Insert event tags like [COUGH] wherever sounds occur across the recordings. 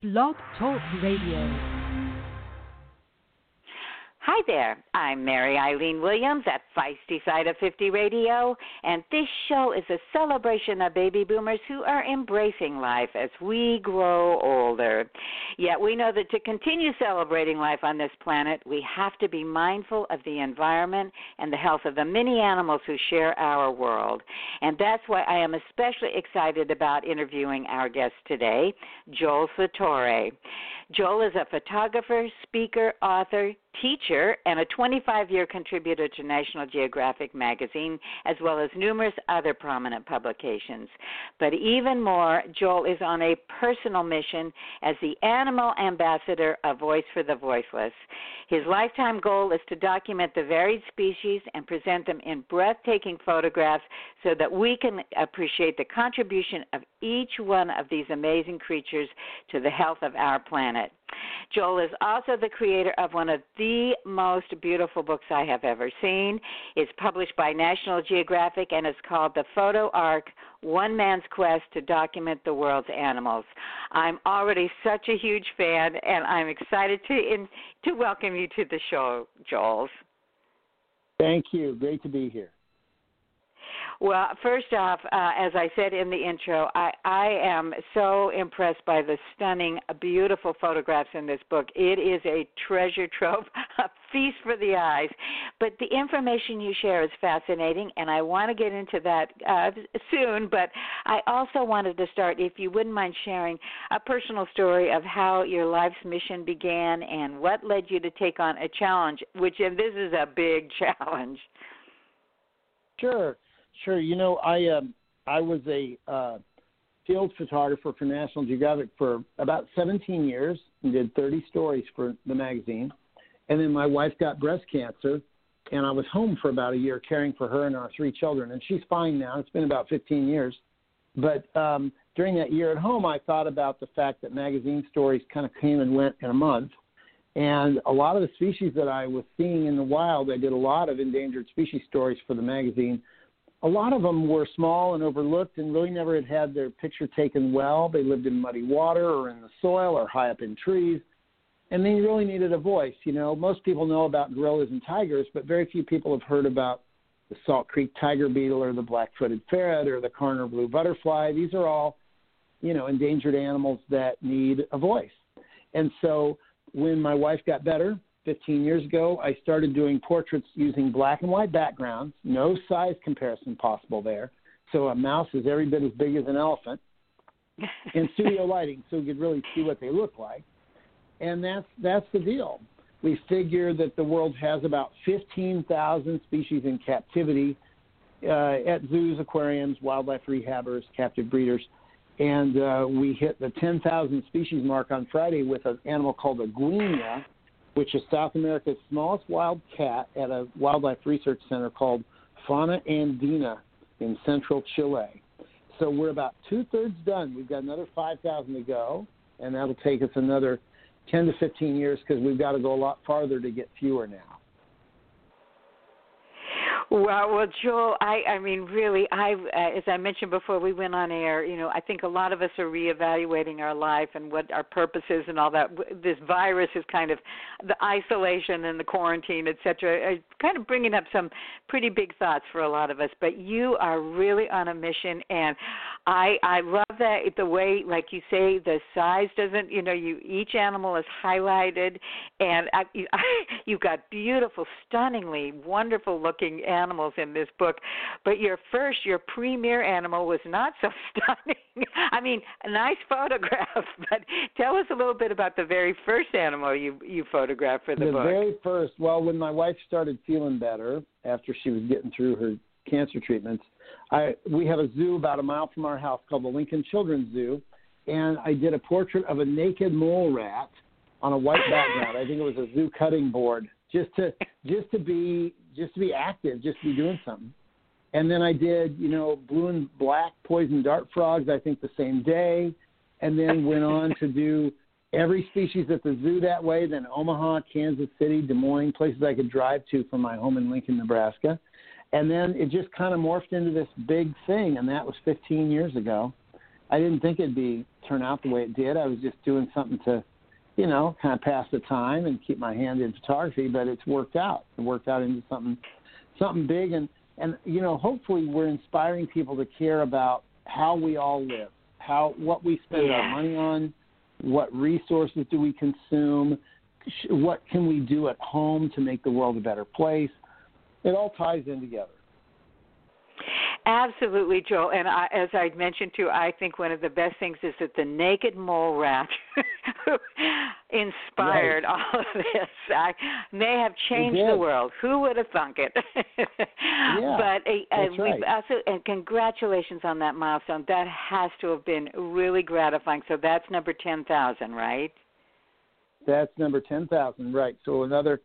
Blog Talk Radio. Hi there. I'm Mary Eileen Williams at Feisty Side of 50 Radio, and this show is a celebration of baby boomers who are embracing life as we grow older. Yet we know that to continue celebrating life on this planet, we have to be mindful of the environment and the health of the many animals who share our world. And that's why I am especially excited about interviewing our guest today, Joel Sartore. Joel is a photographer, speaker, author, teacher, and a 25 year contributor to National Geographic magazine, as well as numerous other prominent publications. But even more, Joel is on a personal mission as the animal ambassador of Voice for the Voiceless. His lifetime goal is to document the varied species and present them in breathtaking photographs so that we can appreciate the contribution of each one of these amazing creatures to the health of our planet. Joel is also the creator of one of the most beautiful books I have ever seen. It's published by National Geographic and it's called The Photo Ark One Man's Quest to Document the World's Animals. I'm already such a huge fan and I'm excited to in, to welcome you to the show, Joel. Thank you. Great to be here. Well, first off, uh, as I said in the intro, I, I am so impressed by the stunning, beautiful photographs in this book. It is a treasure trove, [LAUGHS] a feast for the eyes. But the information you share is fascinating, and I want to get into that uh, soon. But I also wanted to start, if you wouldn't mind sharing a personal story of how your life's mission began and what led you to take on a challenge, which, and this is a big [LAUGHS] challenge. Sure. Sure. You know, I um, I was a uh, field photographer for National Geographic for about 17 years and did 30 stories for the magazine. And then my wife got breast cancer, and I was home for about a year caring for her and our three children. And she's fine now. It's been about 15 years. But um, during that year at home, I thought about the fact that magazine stories kind of came and went in a month. And a lot of the species that I was seeing in the wild, I did a lot of endangered species stories for the magazine a lot of them were small and overlooked and really never had had their picture taken well. They lived in muddy water or in the soil or high up in trees. And they really needed a voice. You know, most people know about gorillas and tigers, but very few people have heard about the Salt Creek tiger beetle or the black footed ferret or the Karner blue butterfly. These are all, you know, endangered animals that need a voice. And so when my wife got better, 15 years ago, I started doing portraits using black and white backgrounds, no size comparison possible there. So a mouse is every bit as big as an elephant, [LAUGHS] in studio lighting, so we could really see what they look like. And that's that's the deal. We figure that the world has about 15,000 species in captivity uh, at zoos, aquariums, wildlife rehabbers, captive breeders. And uh, we hit the 10,000 species mark on Friday with an animal called a guiña, which is South America's smallest wild cat at a wildlife research center called Fauna Andina in central Chile. So we're about two thirds done. We've got another 5,000 to go, and that'll take us another 10 to 15 years because we've got to go a lot farther to get fewer now. Well, well, Joel, I, I mean, really, I, uh, as I mentioned before we went on air, you know, I think a lot of us are reevaluating our life and what our purpose is and all that. This virus is kind of the isolation and the quarantine, et cetera, uh, kind of bringing up some pretty big thoughts for a lot of us. But you are really on a mission, and I, I love that the way, like you say, the size doesn't, you know, you each animal is highlighted, and I, I, [LAUGHS] you've got beautiful, stunningly wonderful looking animals in this book, but your first, your premier animal was not so [LAUGHS] stunning. I mean, a nice photograph, [LAUGHS] but tell us a little bit about the very first animal you you photographed for the, the book. The very first. Well, when my wife started feeling better after she was getting through her cancer treatments, I we have a zoo about a mile from our house called the Lincoln Children's Zoo, and I did a portrait of a naked mole rat on a white background. I think it was a zoo cutting board just to just to be just to be active, just to be doing something. And then I did, you know, blue and black poison dart frogs. I think the same day, and then [LAUGHS] went on to do every species at the zoo that way. Then Omaha, Kansas City, Des Moines, places I could drive to from my home in Lincoln, Nebraska. And then it just kind of morphed into this big thing, and that was 15 years ago. I didn't think it'd be turn out the way it did. I was just doing something to, you know, kind of pass the time and keep my hand in photography. But it's worked out. It worked out into something, something big. And and you know, hopefully, we're inspiring people to care about how we all live, how what we spend yeah. our money on, what resources do we consume, what can we do at home to make the world a better place. It all ties in together. Absolutely, Joel. And I, as I mentioned too, I think one of the best things is that the naked mole rat [LAUGHS] [LAUGHS] inspired right. all of this. I may have changed the world. Who would have thunk it? yeah, [LAUGHS] but uh, that's right. also, and congratulations on that milestone. That has to have been really gratifying. So that's number ten thousand, right? That's number ten thousand, right? So another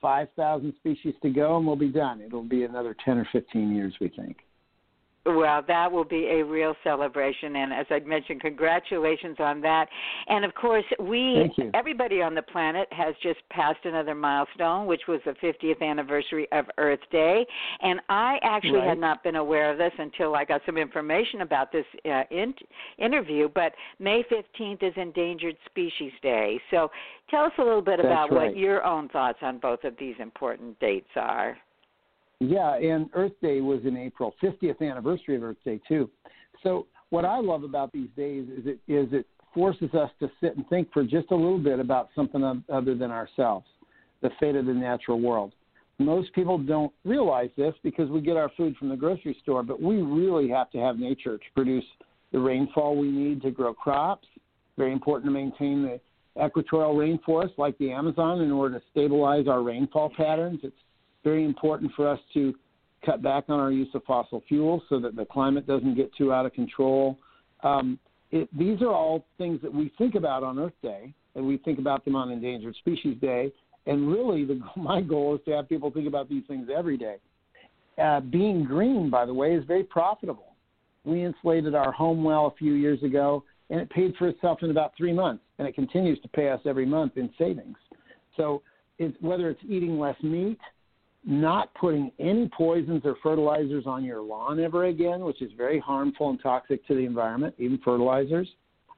5,000 species to go, and we'll be done. It'll be another 10 or 15 years, we think. Well, that will be a real celebration, and as I mentioned, congratulations on that. And of course, we everybody on the planet has just passed another milestone, which was the 50th anniversary of Earth Day. And I actually right. had not been aware of this until I got some information about this uh, in- interview. But May 15th is Endangered Species Day. So, tell us a little bit That's about right. what your own thoughts on both of these important dates are. Yeah, and Earth Day was in April, 50th anniversary of Earth Day too. So what I love about these days is it is it forces us to sit and think for just a little bit about something other than ourselves, the fate of the natural world. Most people don't realize this because we get our food from the grocery store, but we really have to have nature to produce the rainfall we need to grow crops. Very important to maintain the equatorial rainforest like the Amazon in order to stabilize our rainfall patterns. It's very important for us to cut back on our use of fossil fuels so that the climate doesn't get too out of control. Um, it, these are all things that we think about on Earth Day, and we think about them on Endangered Species Day. And really, the, [LAUGHS] my goal is to have people think about these things every day. Uh, being green, by the way, is very profitable. We insulated our home well a few years ago, and it paid for itself in about three months, and it continues to pay us every month in savings. So, it's, whether it's eating less meat, not putting any poisons or fertilizers on your lawn ever again, which is very harmful and toxic to the environment, even fertilizers.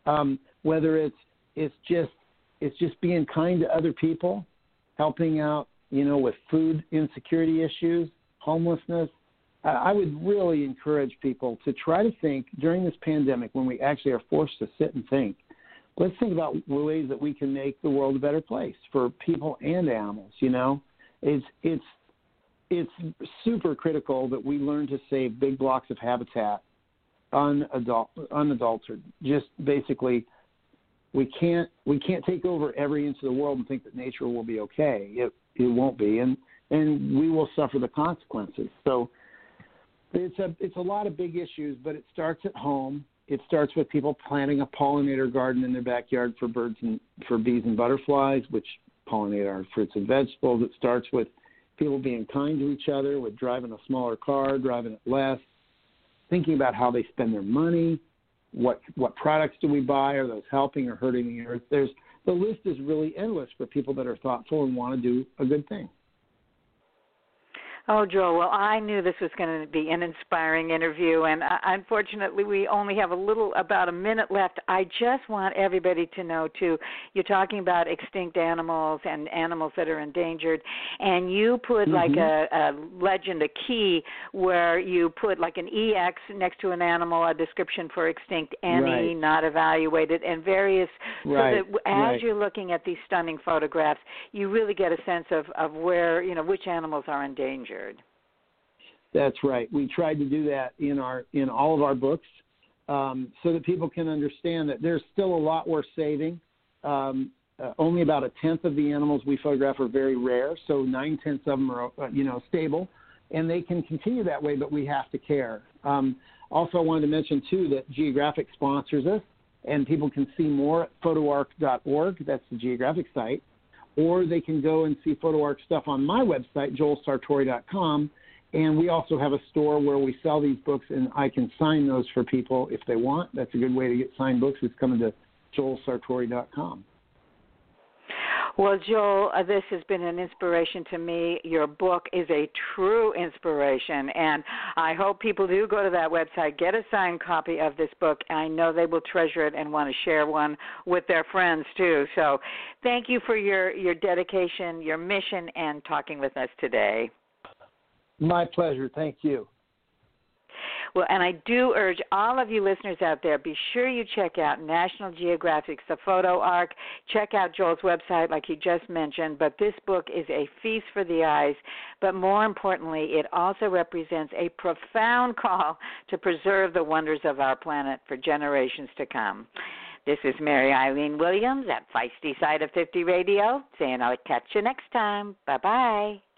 Um, whether it's it's just it's just being kind to other people, helping out, you know, with food insecurity issues, homelessness. I would really encourage people to try to think during this pandemic when we actually are forced to sit and think. Let's think about ways that we can make the world a better place for people and animals. You know, it's it's it's super critical that we learn to save big blocks of habitat unadult, unadulterated. Just basically, we can't we can't take over every inch of the world and think that nature will be okay. It it won't be, and and we will suffer the consequences. So it's a it's a lot of big issues, but it starts at home. It starts with people planting a pollinator garden in their backyard for birds and for bees and butterflies, which pollinate our fruits and vegetables. It starts with people being kind to each other, with driving a smaller car, driving it less, thinking about how they spend their money, what what products do we buy, are those helping or hurting the earth? There's the list is really endless for people that are thoughtful and want to do a good thing. Oh, Joel, well, I knew this was going to be an inspiring interview, and uh, unfortunately, we only have a little, about a minute left. I just want everybody to know, too, you're talking about extinct animals and animals that are endangered, and you put mm-hmm. like a, a legend, a key, where you put like an EX next to an animal, a description for extinct, any, right. not evaluated, and various, right. so that as right. you're looking at these stunning photographs, you really get a sense of, of where, you know, which animals are endangered. That's right. We tried to do that in our in all of our books, um, so that people can understand that there's still a lot worth saving. Um, uh, only about a tenth of the animals we photograph are very rare, so nine tenths of them are uh, you know stable, and they can continue that way. But we have to care. Um, also, I wanted to mention too that Geographic sponsors us, and people can see more at photoark.org. That's the Geographic site or they can go and see PhotoArk stuff on my website, joelsartore.com. And we also have a store where we sell these books, and I can sign those for people if they want. That's a good way to get signed books is coming to joelsartore.com. Well, Joel, uh, this has been an inspiration to me. Your book is a true inspiration, and I hope people do go to that website, get a signed copy of this book. I know they will treasure it and want to share one with their friends too. So, thank you for your your dedication, your mission, and talking with us today. My pleasure. Thank you. Well, and I do urge all of you listeners out there, be sure you check out National Geographic's The Photo Ark. Check out Joel's website, like he just mentioned. But this book is a feast for the eyes. But more importantly, it also represents a profound call to preserve the wonders of our planet for generations to come. This is Mary Eileen Williams at Feisty Side of 50 Radio saying I'll catch you next time. Bye bye.